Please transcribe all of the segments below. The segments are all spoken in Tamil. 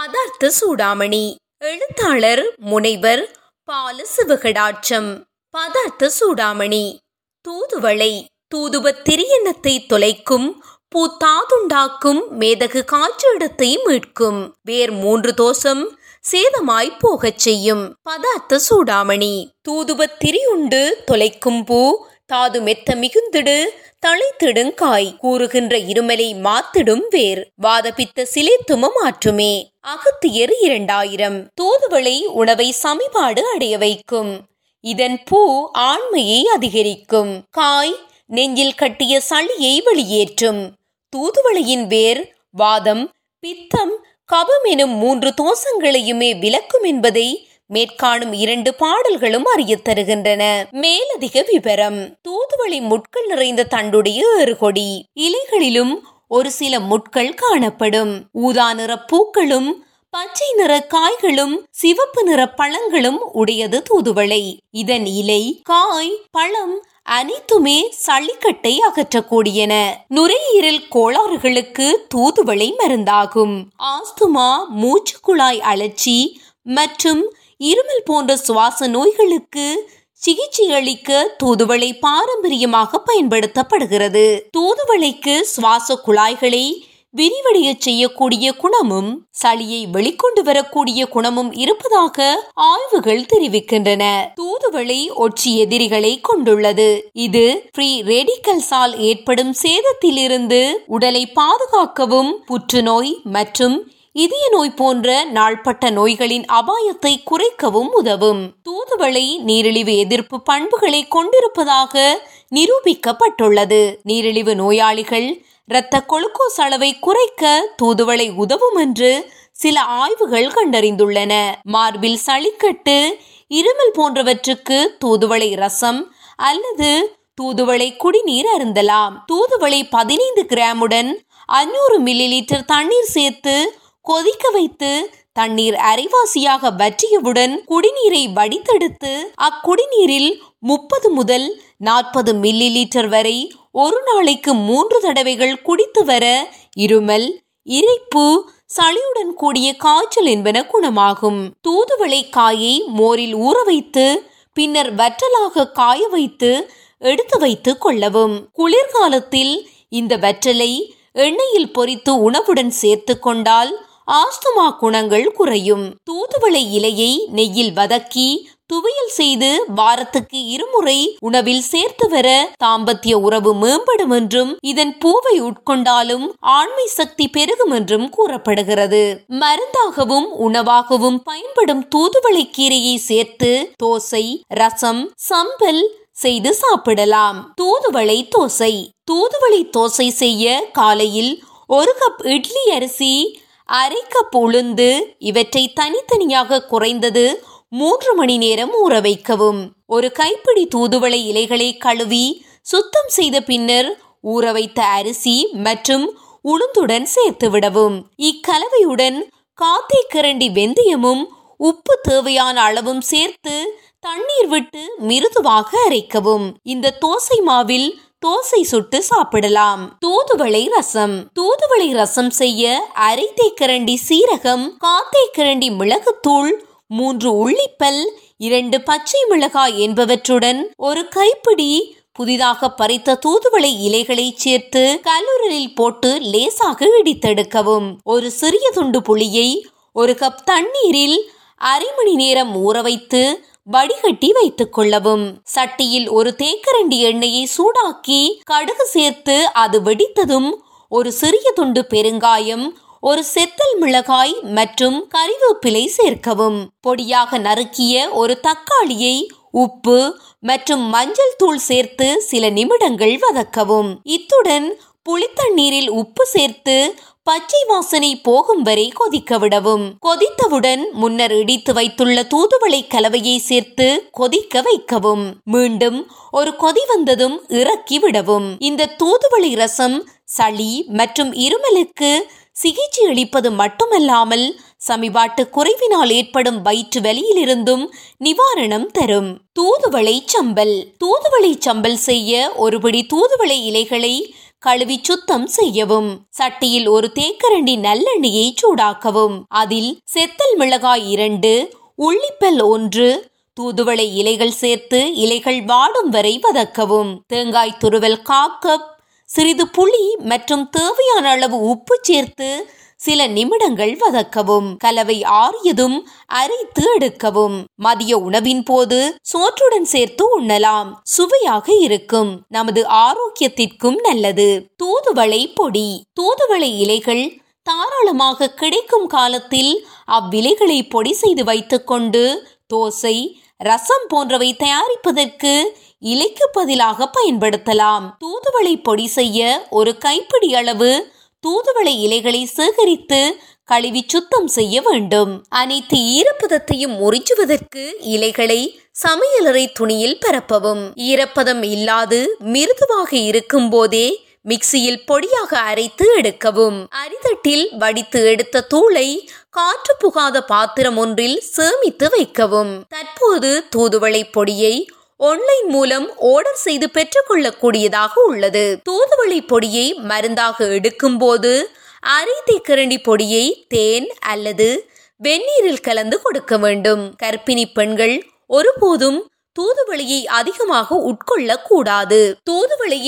பதார்த்த சூடாமணி. எழுத்தாளர் முனைவர் பால சிவகடாட்சம் பதார்த்த சூடாமணி. தூதுவளை தூதுவத் திரியனத்தை தொலைக்கும் பூத்தாதுண்டாக்கும் மேதகு காற்றிடத்தை மீட்கும். வேர் மூன்று தோசம் சேதமாய் போகச் செய்யும். பதார்த்த சூடாமணி. தூதுவத் திரியுண்டு தொலைக்கும் பூ தாது மெத்த மிகுந்திடு தழைத்திடுங்காய் கூறுகின்ற இருமலை மாத்திடும் வேர். வாதபித்த சிலைத்தும மாற்றுமே. அகத்தியர் இரண்டாயிரம். தூதுவளை உணவை சமிபாடு அடைய வைக்கும். இதன் பூ ஆண்மையை அதிகரிக்கும். காய் நெஞ்சில் கட்டிய சளியை வெளியேற்றும். தூதுவளையின் வேர் வாதம் பித்தம் கபம் எனும் மூன்று தோசங்களையுமே விளக்கும் என்பதை மேற்காணும் இரண்டு பாடல்களும் அறிய தருகின்றன. மேலதிக விவரம். தூதுவளை முட்கள் நிறைந்த தண்டுடைய ஏறுகொடி. இலைகளிலும் ஒரு சில முட்கள் காணப்படும். ஊதா நிற பூக்களும் பச்சை நிற காய்களும் சிவப்பு நிற பழங்களும் உடையது தூதுவளை. இதன் இலை காய் பழம் அனைத்துமே சளிக்கட்டை அகற்றக்கூடியன. நுரையீரல் கோளாறுகளுக்கு தூதுவளை மருந்தாகும். ஆஸ்துமா மூச்சு குழாய் அழற்சி மற்றும் இருமல் போன்ற சுவாச நோய்களுக்கு சிகிச்சை அளிக்க தூதுவளை பாரம்பரியமாக பயன்படுத்தப்படுகிறது. தூதுவளைக்கு சுவாச குழாய்களை விரிவடைய செய்யக்கூடிய குணமும் சளியை வெளிக்கொண்டு வரக்கூடிய குணமும் இருப்பதாக ஆய்வுகள் தெரிவிக்கின்றன. தூதுவளை ஒற்றி எதிரிகளை கொண்டுள்ளது. இது ஃப்ரீ ரேடிக்கல்ஸால் ஏற்படும் சேதத்திலிருந்து உடலை பாதுகாக்கவும் புற்றுநோய் மற்றும் இதய நோய் போன்ற நாள்பட்ட நோய்களின் அபாயத்தை குறைக்கவும் உதவும். தூதுவளை நீரிழிவு எதிர்ப்பு பண்புகளை கொண்டிருப்பதாக நிரூபிக்கப்பட்டுள்ளது. நீரிழிவு நோயாளிகள் இரத்த கொழுக்கோஸ் அளவை குறைக்க தூதுவளை உதவும் என்று சில ஆய்வுகள் கண்டறிந்துள்ளன. மார்பில் சளிக்கட்டு இருமல் போன்றவற்றுக்கு தூதுவளை ரசம் அல்லது தூதுவளை குடிநீர் அருந்தலாம். தூதுவளை பதினைந்து கிராமுடன் அஞ்சூறு மில்லி லிட்டர் தண்ணீர் சேர்த்து கொதிக்க வைத்து தண்ணீர் அரைவாசியாக வற்றியவுடன் குடிநீரை வடித்தெடுத்து அக்குடிநீரில் முப்பது முதல் நாற்பது மில்லி லிட்டர் வரை ஒரு நாளைக்கு மூன்று தடவைகள் குடித்து வர இருமல் இறைப்பு சளியுடன் கூடிய காய்ச்சல் என்பன குணமாகும். தூதுவளை காயை மோரில் ஊற வைத்து பின்னர் வற்றலாக காய வைத்து எடுத்து வைத்து கொள்ளவும். குளிர்காலத்தில் இந்த வற்றலை எண்ணெயில் பொறித்து உணவுடன் சேர்த்து கொண்டால் ஆஸ்துமா குணங்கள் குறையும். தூதுவளை இலையை நெய்யில் வதக்கி துவையல் செய்து வாரத்துக்கு இருமுறை உணவில் சேர்த்து வர தாம்பத்திய உறவு மேம்படும் என்றும் இதன் பூவை உட்கொண்டாலும் ஆண்மை சக்தி பெருகும் என்றும் கூறப்படுகிறது. மருந்தாகவும் உணவாகவும் பயன்படும் தூதுவளை கீரையை சேர்த்து தோசை ரசம் சம்பல் செய்து சாப்பிடலாம். தூதுவளை தோசை. தூதுவளை தோசை செய்ய காலையில் ஒரு கப் இட்லி அரிசி அரைக்க புழுந்து இவற்றை தனித்தனியாக குறைந்தது மூன்று மணி நேரம் ஊற வைக்கவும். ஒரு கைப்பிடி தூதுவளை இலைகளை கழுவி சுத்தம் செய்த பின்னர் ஊற வைத்த அரிசி மற்றும் உளுந்துடன் சேர்த்து விடவும். இக்கலவையுடன் காத்தை கரண்டி வெந்தயமும் உப்பு தேவையான அளவும் சேர்த்து தண்ணீர் விட்டு மிருதுவாக அரைக்கவும். இந்த தோசை மாவில் தோசை சுட்டு சாப்பிடலாம். தூதுவளை ரசம். தூதுவளை ரசம் செய்ய அரை தேக்கரண்டி சீரகம் காத்தேக்கரண்டி கரண்டி மிளகுத்தூள் மூன்று உள்ளிப்பல் இரண்டு பச்சை மிளகாய் என்பவற்றுடன் ஒரு கைப்பிடி புதிதாக பறித்த தூதுவளை இலைகளை சேர்த்து கல்லூரலில் போட்டு லேசாக இடித்தெடுக்கவும். ஒரு சிறிய துண்டு புளியை ஒரு கப் தண்ணீரில் அரை மணி நேரம் ஊற வைத்து வடிகட்டி வைத்துக் கொள்ளவும். சட்டியில் ஒரு தேக்கரண்டி எண்ணெயை சூடாக்கி கடுகு சேர்த்து அது வெடித்ததும் ஒரு சிறிய துண்டு பெருங்காயம் ஒரு செத்தல் மிளகாய் மற்றும் கறிவேப்பிலை சேர்க்கவும். பொடியாக நறுக்கிய ஒரு தக்காளியை உப்பு மற்றும் மஞ்சள் தூள் சேர்த்து சில நிமிடங்கள் வதக்கவும். இத்துடன் புளித்தண்ணீரில் உப்பு சேர்த்து பச்சை வாசனை போகும் வரை கொதிக்க விடவும். கொதித்தவுடன் முன்னர் இடித்து வைத்துள்ள தூதுவளை கலவையை சேர்த்து கொதிக்க வைக்கவும். மீண்டும் ஒரு கொதி வந்ததும் இறக்கி விடவும். இந்த தூதுவளை ரசம் சளி மற்றும் இருமலுக்கு சிகிச்சை அளிப்பது மட்டுமல்லாமல் சமிபாட்டு குறைவினால் ஏற்படும் வயிற்று வலியிலிருந்தும் நிவாரணம் தரும். தூதுவளை சம்பல். தூதுவளை சம்பல் செய்ய ஒருபடி தூதுவளை இலைகளை கழுவி சுத்தம் செய்யவும் சட்டியில் ஒரு தேக்கரண்டி நல்லெண்ணெயை சூடாக்கவும். அதில் செத்தல் மிளகாய் இரண்டு உள்ளிப்பல் ஒன்று தூதுவளை இலைகள் சேர்த்து இலைகள் வாடும் வரை வதக்கவும். தேங்காய் துருவல் காக்கப் சிறிது புளி மற்றும் தேவையான அளவு உப்பு சேர்த்து சில நிமிடங்கள் வதக்கவும் கலவை ஆறியதும் அரைத்து எடுக்கவும் மதிய உணவின் போது சோற்றுடன் சேர்த்து உண்ணலாம். சுவையாக இருக்கும். நமது ஆரோக்கியத்திற்கும் நல்லது. தூதுவளை பொடி. தூதுவளை இலைகள் தாராளமாக கிடைக்கும் காலத்தில் அவ்விலைகளை பொடி செய்து வைத்துக்கொண்டு தோசை ரசம் போன்றவை தயாரிப்பதற்கு இலைக்கு பதிலாக பயன்படுத்தலாம். தூதுவளை பொடி செய்ய ஒரு கைப்பிடி அளவு தூதுவளை இலைகளை சேகரித்து கழுவி சுத்தம் செய்ய வேண்டும். அனைத்து ஈரப்பதத்தையும் உறிஞ்சுவதற்கு இலைகளை சமையலறை துணியில் பரப்பவும். ஈரப்பதம் இல்லாது மிருதுவாக இருக்கும் போதே மிக்சியில் பொடியாக அரைத்து எடுக்கவும். அரிதட்டில் வடித்து எடுத்த தூளை காற்று புகாத பாத்திரம் ஒன்றில் சேமித்து வைக்கவும். தற்போது தூதுவளை பொடியை ஆன்லைன் மூலம் ஆர்டர் செய்து பெற்றுக்கொள்ளக்கூடியதாக உள்ளது. தூதுவளி பொடியை மருந்தாக எடுக்கும் போது அரை பொடியை தேன் அல்லது வெந்நீரில் கலந்து கொடுக்க வேண்டும். கர்ப்பிணி பெண்கள் ஒருபோதும் தூதுவளியை அதிகமாக உட்கொள்ள கூடாது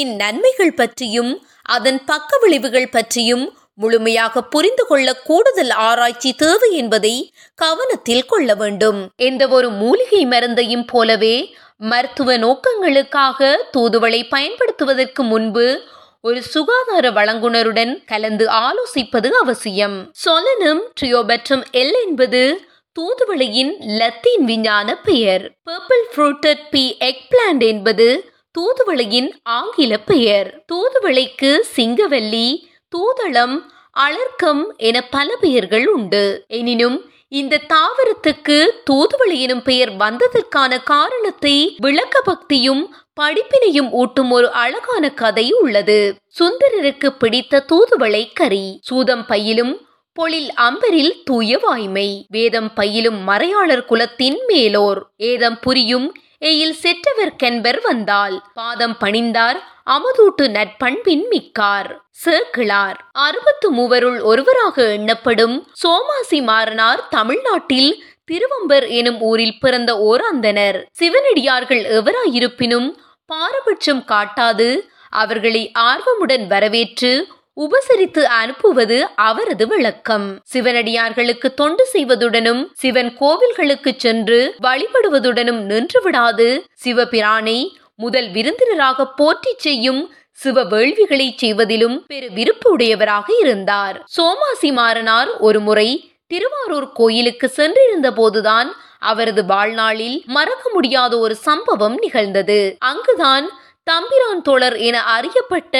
நன்மைகள் பற்றியும் அதன் பக்க விளைவுகள் பற்றியும் முழுமையாக புரிந்து கொள்ள கூடுதல் ஆராய்ச்சி தேவை என்பதை கவனத்தில் கொள்ள வேண்டும். எந்த ஒரு மூலிகை மருந்தையும் போலவே மருத்துவ நோக்கங்களுக்காக தூதுவளை பயன்படுத்துவதற்கு முன்பு ஒரு சுகாதார வழங்குனருடன் கலந்து ஆலோசிப்பது அவசியம். சொலனும் ட்ரியோபெட்ரம் எல் என்பது தூதுவளையின் லத்தீன் விஞ்ஞான பெயர். Purple fruited pea eggplant என்பது தூதுவளையின் ஆங்கில பெயர். தூதுவளைக்கு சிங்கவல்லி தூதளம் அலர்க்கம் என பல பெயர்கள் உண்டு. எனினும் இந்த தாவரத்துக்கு தூதுவளி எனும் பெயர் வந்ததற்கான காரணத்தை விளக்க பக்தியும் படிப்பினையும் ஊட்டும் ஒரு அழகான கதை உள்ளது. சுந்தரருக்கு பிடித்த தூதுவளை கறி. சூதம் பையிலும் பொழில் அம்பரில் தூய வாய்மை. வேதம் பையிலும் மறையாளர் குலத்தின் மேலோர். ஏதம் புரியும் எயில் செற்றவர் கென்பர் வந்தால். பாதம் பணிந்தார் அமுதூட்டு நற்பண்பின் மிக்கார் சேக்கிழார் அறுபத்து மூவருள் ஒருவராக எண்ணப்படும் சோமாசி மாறனார் தமிழ்நாட்டில் திருவம்பர் எனும் ஊரில் பிறந்த ஓர் அந்தனர் சிவனடியார்கள் எவராயிருப்பினும் பாரபட்சம் காட்டாது அவர்களை ஆர்வமுடன் வரவேற்று உபசரித்து அனுப்புவது அவரது விளக்கம் சிவனடியார்களுக்கு தொண்டு செய்வதுடனும் சிவன் கோவில்களுக்கு சென்று வழிபடுவதுடனும் நின்றுவிடாது சிவபிரானை முதல் விருந்தினராக போற்றி செய்யும் சிவ வேள்விகளை செய்வதிலும் பெரு விருப்பு உடையவராக இருந்தார். சோமாசி மாறனார் ஒரு முறை திருவாரூர் கோயிலுக்கு சென்றிருந்த போதுதான் அவரது வாழ்நாளில் மறக்க முடியாத ஒரு சம்பவம் நிகழ்ந்தது. அங்குதான் தம்பிரான் தோழர் என அறியப்பட்ட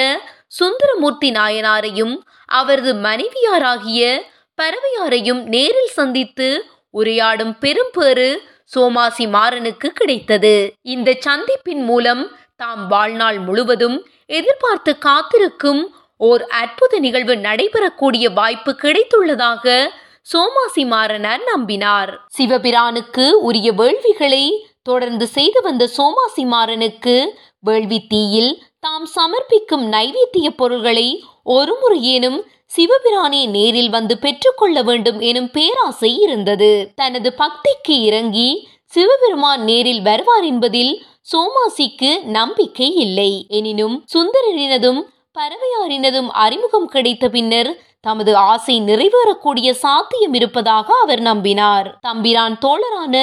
சுந்தரமூர்த்தி நாயனாரையும் அவரது மனைவியாராகிய பறவையாரையும் நேரில் சந்தித்து உரையாடும் பெரும்பேறு சோமாசி மாறனுக்கு கிடைத்தது. இந்த சந்திப்பின் மூலம் தாம் வாழ்நாள் முழுவதும் எதிர்பார்த்து காத்திருக்கும் ஓர் அற்புத நிகழ்வு நடைபெறக்கூடிய வாய்ப்பு கிடைத்துள்ளதாக சோமாசி மாறனர் நம்பினார். சிவபிரானுக்கு உரிய வேள்விகளை தொடர்ந்து செய்து வந்த சோமாசி மாறனுக்கு வேள்வி தீயில் தாம் சமர்ப்பிக்கும் நைவேத்திய பொருள்களை ஒரு முறையேனும் சிவபிரானே நேரில் வந்து பெற்றுக்கொள்ள வேண்டும் எனும் பேராசை இருந்தது. தனது பக்திக்கு இறங்கி சிவபெருமான் நேரில் வருவார் என்பதில் சோமாசிக்கு நம்பிக்கை இல்லை. எனினும் சுந்தரரினதும் பறவையாரினதும் அறிமுகம் கிடைத்த பின்னர் தமது ஆசை நிறைவேறக்கூடிய சாத்தியம் இருப்பதாக அவர் நம்பினார். தம்பிரான் தோழரான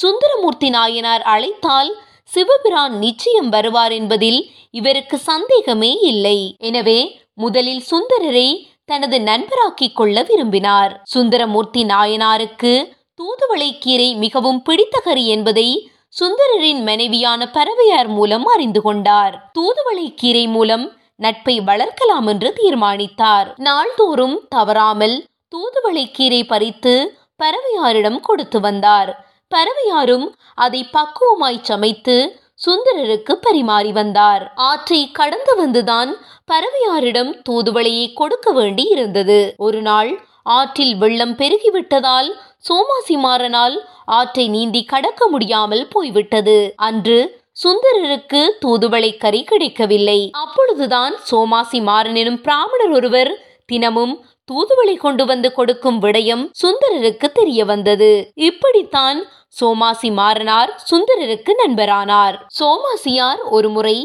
சுந்தரமூர்த்தி நாயனார் அழைத்தால் சிவபிரான் நிச்சயம் வருவார் என்பதில் இவருக்கு சந்தேகமே இல்லை. எனவே முதலில் சுந்தரரை தனது நண்பராக்கிக் கொள்ள விரும்பினார். சுந்தரமூர்த்தி நாயனாருக்கு தூதுவளைக்கீரை மிகவும் பிடித்த கறி என்பதை சுந்தரரின் மனைவியான பறவையார் மூலம் அறிந்து கொண்டார். தூதுவளைக்கீரை மூலம் நட்பை வளர்க்கலாம் என்று தீர்மானித்தார். நாள்தோறும் தவறாமல் தூதுவளைக்கீரை பறித்து பறவையாரிடம் கொடுத்து வந்தார். பறவையாரும் அதை பக்குவமாய் சமைத்து சுந்தரருக்கு பரிமாறி வந்தார். ஆற்றை கடந்து வந்துதான் பறவையாரிடம் தூதுவளையை கொடுக்க வேண்டி இருந்தது ஒரு நாள் ஆற்றில் வெள்ளம் பெருகிவிட்டதால் சோமாசி மாறனால் ஆற்றை நீந்தி கடக்க முடியாமல் போய்விட்டது. அன்று சுந்தரருக்கு தூதுவளை கறி கிடைக்கவில்லை. அப்பொழுதுதான் சோமாசி மாறன் எனும் பிராமணர் ஒருவர் தினமும் தூதுவளை கொண்டு வந்து கொடுக்கும் விடயம் சுந்தரருக்கு தெரிய வந்தது இப்படித்தான் சோமாசி மாறனார் சுந்தரருக்கு நண்பரானார். சோமாசியார் ஒருமுறை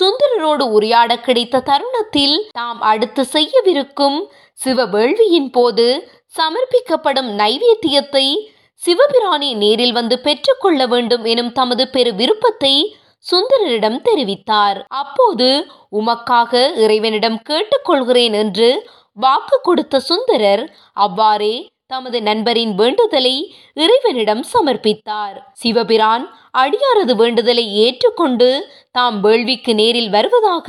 சுந்தரரோடு உரையாட கிடைத்த தருணத்தில் தாம் அடுத்து செய்யவிருக்கும் சிவவேள்வியின் போது சமர்ப்பிக்கப்படும் நைவேத்தியத்தை சிவபிரானி நேரில் வந்து பெற்றுக்கொள்ள வேண்டும் எனும் தமது பெரு விருப்பத்தை சுந்தரரிடம் தெரிவித்தார். அப்போது உமக்காக இறைவனிடம் கேட்டுக்கொள்கிறேன் என்று வாக்கு கொடுத்த சுந்தரர் அவ்வாறே தமது நண்பரின் வேண்டுதலை இறைவனிடம் சமர்ப்பித்தார். சிவபிரான் அடியாரது வேண்டுதலை ஏற்றுக்கொண்டு தாம் வேள்விக்கு நேரில் வருவதாக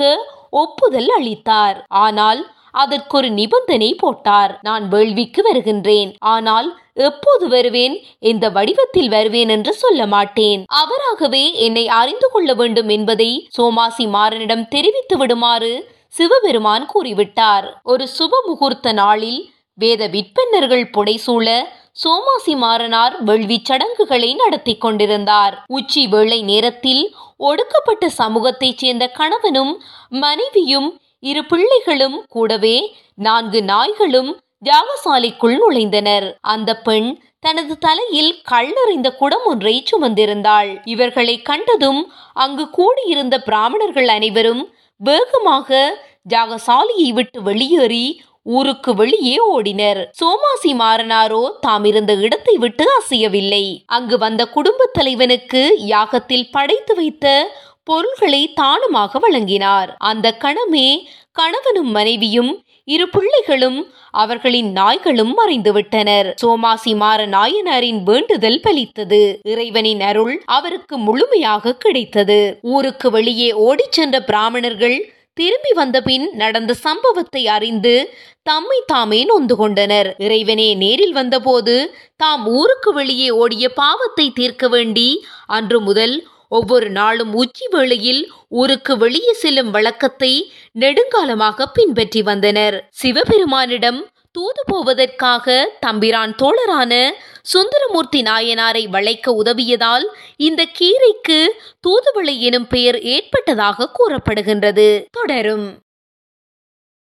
ஒப்புதல் அளித்தார். ஆனால் அதற்கொரு நிபந்தனை போட்டார். நான் வேள்விக்கு வருகின்றேன். ஆனால் எப்போது வருவேன்? எந்த வடிவத்தில் வருவேன் என்று சொல்ல மாட்டேன். அவராகவே என்னை அறிந்து கொள்ள வேண்டும் என்பதை சோமாசி மாறனிடம் தெரிவித்து விடுமாறு சிவபெருமான் கூறிவிட்டார். ஒரு சுப முகூர்த்த நாளில் வேத விற்பன்னர்கள் புடைசூழ சோமாசி மாறனார் வேள்வி சடங்குகளை நடத்தி கொண்டிருந்தார். உச்சி வேளை நேரத்தில் ஒடுக்கப்பட்ட சமூகத்தைச் சேர்ந்த கணவனும் மனைவியும் இரு பிள்ளைகளும் கூடவே நான்கு நாய்களும் யாகசாலைக்குள் நுழைந்தனர். அந்த பெண் தனது தலையில் கல்லறிந்த குடம் ஒன்றை சுமந்திருந்தாள். இவர்களை கண்டதும் அங்கு கூடியிருந்த பிராமணர்கள் அனைவரும் வேகமாக யாகசாலையை விட்டு வெளியேறி ஊருக்கு வெளியே ஓடினர். சோமாசி மாறனாரோ தாம் இருந்த இடத்தை விட்டு அசையவில்லை. அங்கு வந்த குடும்ப தலைவனுக்கு யாகத்தில் படைத்து வைத்த பொருள்களை தானுமாக வழங்கினார். அந்த கணமே கணவனும் மனைவியும் இரு பிள்ளைகளும் அவர்களின் நாய்களும் மறைந்துவிட்டனர் சோமாசி மாற நாயனாரின் வேண்டுதல் பலித்தது. இறைவனின் அருள் அவருக்கு முழுமையாக கிடைத்தது. ஊருக்கு வெளியே ஓடிச் சென்ற பிராமணர்கள் திரும்பி வந்தபின் நடந்த சம்பவத்தை அறிந்து தம்மை தாமே நொந்து கொண்டனர். இறைவனே நேரில் வந்தபோது தாம் ஊருக்கு வெளியே ஓடிய பாவத்தை தீர்க்க வேண்டி அன்று முதல் ஒவ்வொரு நாளும் உச்சி வேளையில் ஊருக்கு வெளியே செல்லும் வழக்கத்தை நெடுங்காலமாக பின்பற்றி வந்தனர். சிவபெருமானிடம் தூது போவதற்காக தம்பிரான் தோழரான சுந்தரமூர்த்தி நாயனாரை வளைக்க உதவியதால் இந்த கீரைக்கு தூதுவளை எனும் பெயர் ஏற்பட்டதாக கூறப்படுகின்றது. தொடரும்.